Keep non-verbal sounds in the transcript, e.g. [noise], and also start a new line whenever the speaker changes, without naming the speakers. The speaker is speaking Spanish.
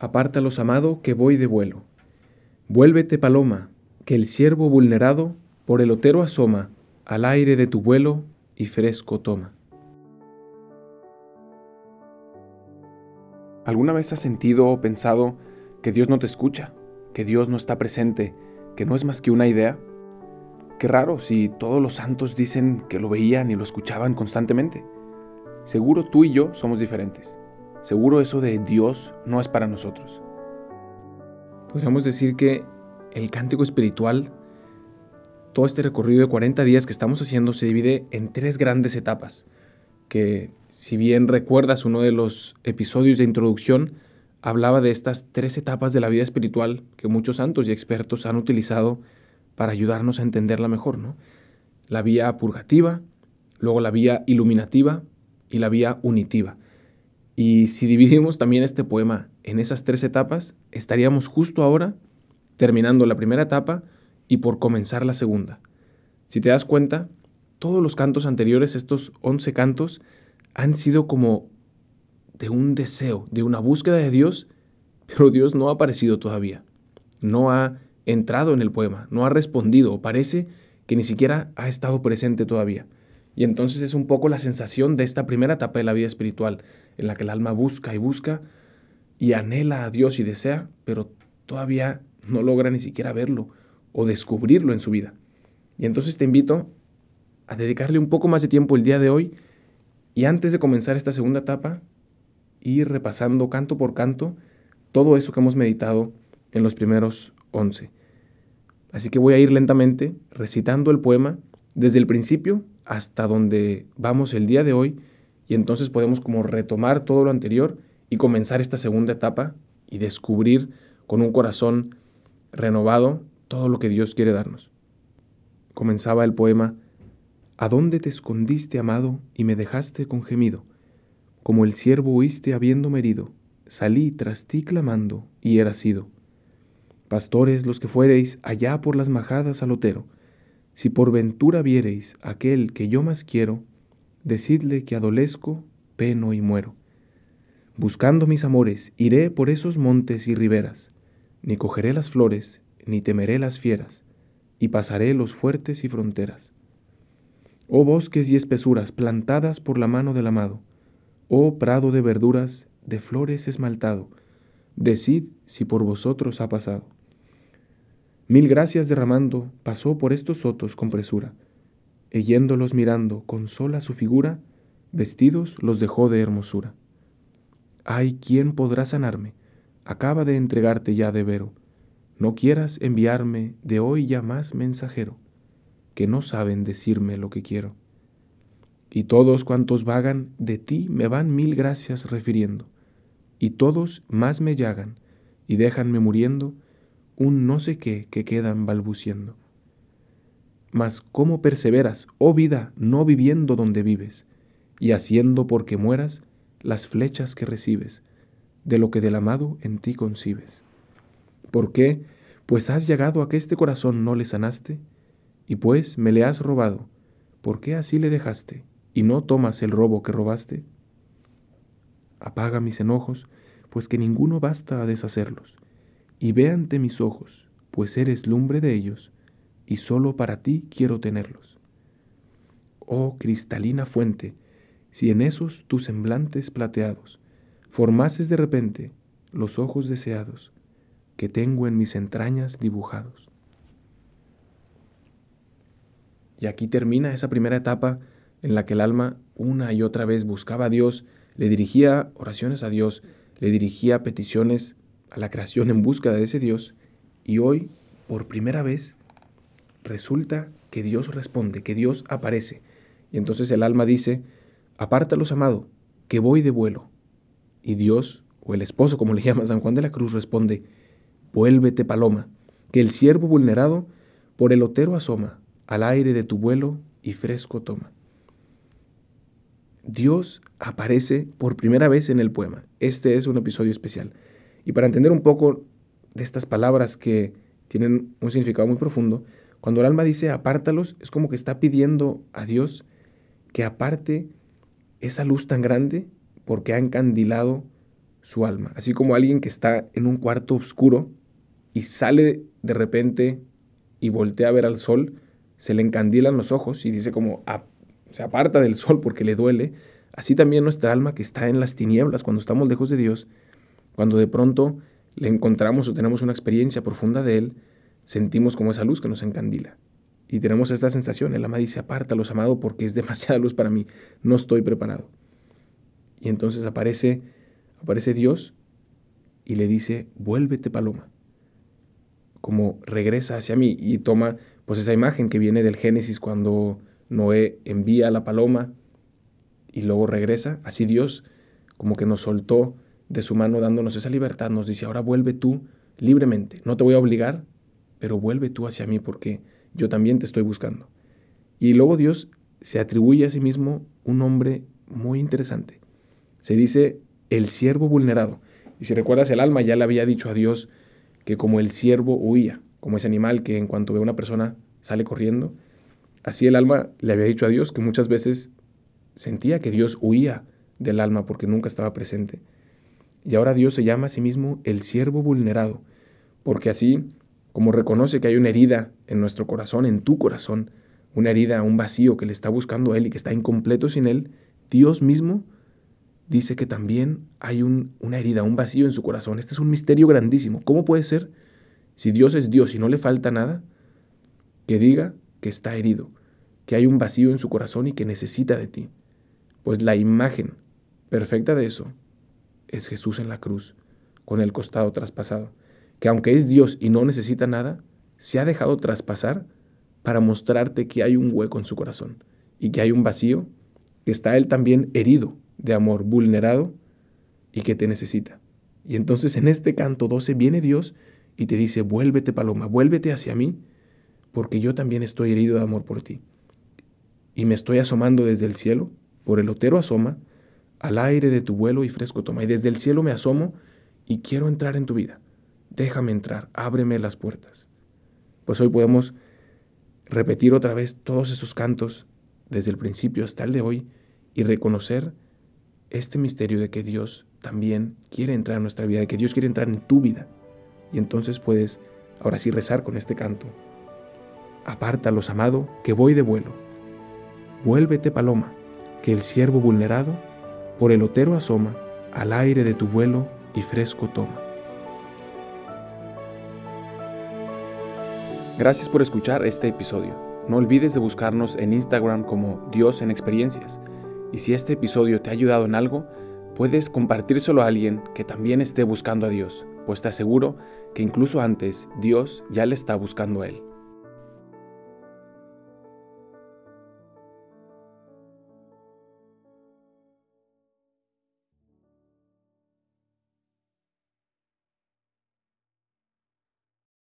Apártalos, amado, que voy de vuelo. Vuélvete, paloma, que el ciervo vulnerado por el otero asoma, al aire de tu vuelo y fresco toma. ¿Alguna vez has sentido o pensado que Dios no te escucha, que Dios no está presente, que no es más que una idea? Qué raro si todos los santos dicen que lo veían y lo escuchaban constantemente. Seguro tú y yo somos diferentes. Seguro eso de Dios no es para nosotros. Podríamos decir que el cántico espiritual, todo este recorrido de 40 días que estamos haciendo se divide en tres grandes etapas, que si bien recuerdas uno de los episodios de introducción, hablaba de estas tres etapas de la vida espiritual que muchos santos y expertos han utilizado para ayudarnos a entenderla mejor, ¿no? La vía purgativa, luego la vía iluminativa y la vía unitiva. Y si dividimos también este poema en esas tres etapas, estaríamos justo ahora terminando la primera etapa y por comenzar la segunda. Si te das cuenta, todos los cantos anteriores, estos 11 cantos, han sido como de un deseo, de una búsqueda de Dios, pero Dios no ha aparecido todavía. No ha entrado en el poema, no ha respondido, parece que ni siquiera ha estado presente todavía. Y entonces es un poco la sensación de esta primera etapa de la vida espiritual, en la que el alma busca y busca y anhela a Dios y desea, pero todavía no logra ni siquiera verlo o descubrirlo en su vida. Y entonces te invito a dedicarle un poco más de tiempo el día de hoy y antes de comenzar esta segunda etapa, ir repasando canto por canto todo eso que hemos meditado en los primeros once. Así que voy a ir lentamente recitando el poema desde el principio hasta donde vamos el día de hoy y entonces podemos como retomar todo lo anterior y comenzar esta segunda etapa y descubrir con un corazón renovado todo lo que Dios quiere darnos. Comenzaba el poema, ¿A dónde te escondiste, amado, y me dejaste con gemido? Como el siervo oíste habiéndome herido, salí tras ti clamando, y era sido. Pastores los que fuereis allá por las majadas al otero, si por ventura viereis aquel que yo más quiero, decidle que adolezco, peno y muero. Buscando mis amores, iré por esos montes y riberas, ni cogeré las flores, ni temeré las fieras, y pasaré los fuertes y fronteras. Oh bosques y espesuras plantadas por la mano del amado, oh prado de verduras, de flores esmaltado, decid si por vosotros ha pasado. Mil gracias derramando, pasó por estos sotos con presura, e yéndolos mirando con sola su figura, vestidos los dejó de hermosura. Ay, ¿quién podrá sanarme? Acaba de entregarte ya de vero. No quieras enviarme de hoy ya más mensajero, que no saben decirme lo que quiero. Y todos cuantos vagan de ti me van mil gracias refiriendo, y todos más me llagan y déjanme muriendo, un no sé qué que quedan balbuciendo. Mas cómo perseveras, oh vida, no viviendo donde vives, y haciendo porque mueras las flechas que recibes, de lo que del amado en ti concibes. ¿Por qué? Pues has llegado a que este corazón no le sanaste, y pues me le has robado, ¿por qué así le dejaste, y no tomas el robo que robaste? Apaga mis enojos, pues que ninguno basta a deshacerlos y ve ante mis ojos, pues eres lumbre de ellos, y solo para ti quiero tenerlos. Oh cristalina fuente, si en esos tus semblantes plateados formases de repente los ojos deseados que tengo en mis entrañas dibujados. Y aquí termina esa primera etapa en la que el alma una y otra vez buscaba a Dios, le dirigía oraciones a Dios, le dirigía peticiones a la creación en busca de ese Dios y hoy, por primera vez, resulta que Dios responde, que Dios aparece. Y entonces el alma dice, apártalos, amado, que voy de vuelo. Y Dios, o el esposo, como le [laughs] llama San Juan de la Cruz, responde, vuélvete, paloma, que el siervo vulnerado por el otero asoma, al aire de tu vuelo y fresco toma. Dios aparece por primera vez en el poema. Este es un episodio especial. Y para entender un poco de estas palabras que tienen un significado muy profundo, cuando el alma dice apártalos, es como que está pidiendo a Dios que aparte esa luz tan grande porque ha encandilado su alma, así como alguien que está en un cuarto oscuro y sale de repente y voltea a ver al sol, se le encandilan los ojos y dice como se aparta del sol porque le duele, así también nuestra alma que está en las tinieblas cuando estamos lejos de Dios, cuando de pronto le encontramos o tenemos una experiencia profunda de Él, sentimos como esa luz que nos encandila. Y tenemos esta sensación, el ama dice, los amado, porque es demasiada luz para mí, no estoy preparado. Y entonces aparece, aparece Dios y le dice, vuélvete paloma, como regresa hacia mí y toma pues esa imagen que viene del Génesis cuando Noé envía a la paloma y luego regresa, así Dios como que nos soltó de su mano dándonos esa libertad, nos dice, ahora vuelve tú libremente, no te voy a obligar, pero vuelve tú hacia mí porque yo también te estoy buscando. Y luego Dios se atribuye a sí mismo un nombre muy interesante. Se dice el siervo vulnerado. Y si recuerdas, el alma ya le había dicho a Dios que como el siervo huía, como ese animal que en cuanto ve a una persona sale corriendo, así el alma le había dicho a Dios que muchas veces sentía que Dios huía del alma porque nunca estaba presente. Y ahora Dios se llama a sí mismo el siervo vulnerado, porque así como reconoce que hay una herida en nuestro corazón, en tu corazón, una herida, un vacío que le está buscando a Él y que está incompleto sin Él, Dios mismo dice que también hay una herida, un vacío en su corazón. Este es un misterio grandísimo. ¿Cómo puede ser, si Dios es Dios y no le falta nada, que diga que está herido, que hay un vacío en su corazón y que necesita de ti? Pues la imagen perfecta de eso es Jesús en la cruz, con el costado traspasado que aunque es Dios y no necesita nada, se ha dejado traspasar para mostrarte que hay un hueco en su corazón y que hay un vacío, que está Él también herido de amor, vulnerado y que te necesita. Y entonces en este canto 12 viene Dios y te dice, vuélvete paloma, vuélvete hacia mí, porque yo también estoy herido de amor por ti. Y me estoy asomando desde el cielo, por el otero asoma, al aire de tu vuelo y fresco toma. Y desde el cielo me asomo y quiero entrar en tu vida déjame entrar, ábreme las puertas. Pues hoy podemos repetir otra vez todos esos cantos desde el principio hasta el de hoy y reconocer este misterio de que Dios también quiere entrar en nuestra vida, de que Dios quiere entrar en tu vida. Y entonces puedes ahora sí rezar con este canto. Apártalos, amado, que voy de vuelo. Vuélvete, paloma, que el siervo vulnerado por el otero asoma, al aire de tu vuelo y fresco toma. Gracias por escuchar este episodio. No olvides de buscarnos en Instagram como Dios en Experiencias. Y si este episodio te ha ayudado en algo, puedes compartírselo a alguien que también esté buscando a Dios, pues te aseguro que incluso antes Dios ya le está buscando a él.